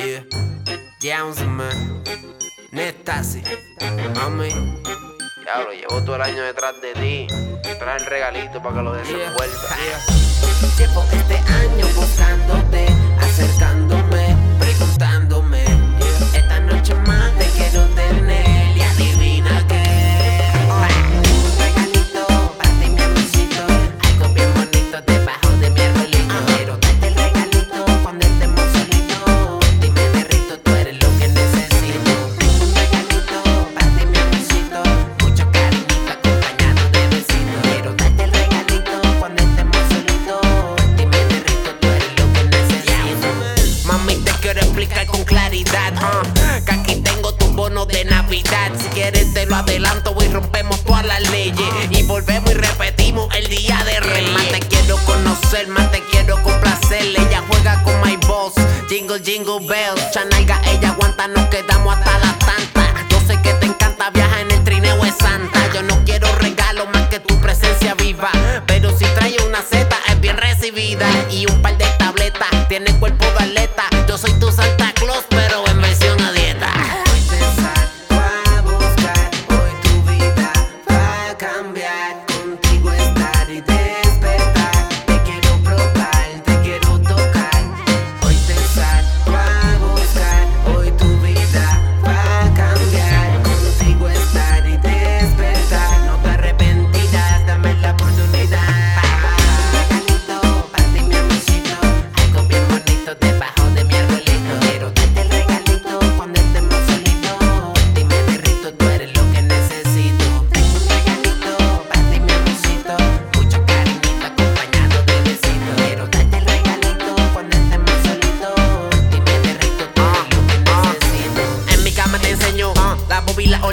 Yeah, Jones, man. Nestasi, mami. Diablo, llevo todo el año detrás de ti. Trae el regalito para que lo desenvuelva. Llevo este año buscándote, lo adelanto y rompemos todas las leyes. Y volvemos y repetimos el día de Reyes. Más te quiero conocer, más te quiero complacer. Ella juega con my boss. Jingle, jingle bells. Chanaiga, ella aguanta, nos quedamos hasta las tantas.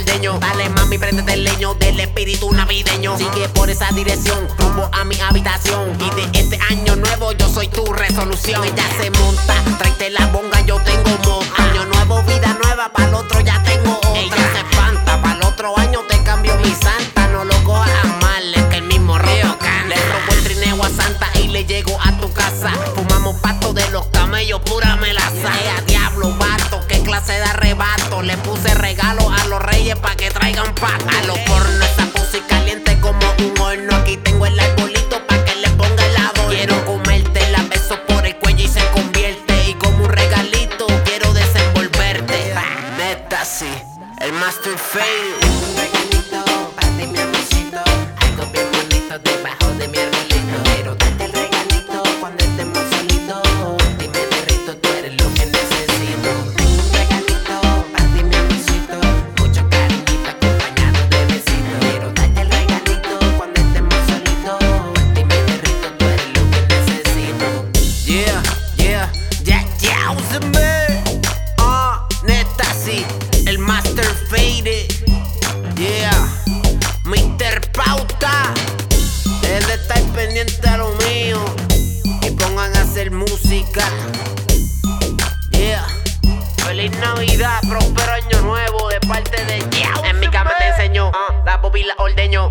Dale, mami, préndete el leño del espíritu navideño. Sigue por esa dirección, rumbo a mi habitación. Y de este año nuevo yo soy tu resolución. Ella se monta, tráete la bonga, que traigan paz. A los porno, esa pussy caliente como un horno. Aquí tengo el arbolito pa' que le ponga el adorno. Quiero comerte, la beso por el cuello y se convierte. Y como un regalito, quiero desenvolverte. Neta, sí, el Master Fail. Yeah, yeah, Uzeme. Ah, neta, sí, el Master Faded. Yeah, Mr. Pauta. Deben de estar pendiente a lo mío y pongan a hacer música. Yeah. Feliz Navidad, próspero año nuevo de parte de Yao. En mi cama te enseño ah, la bobila ordeño.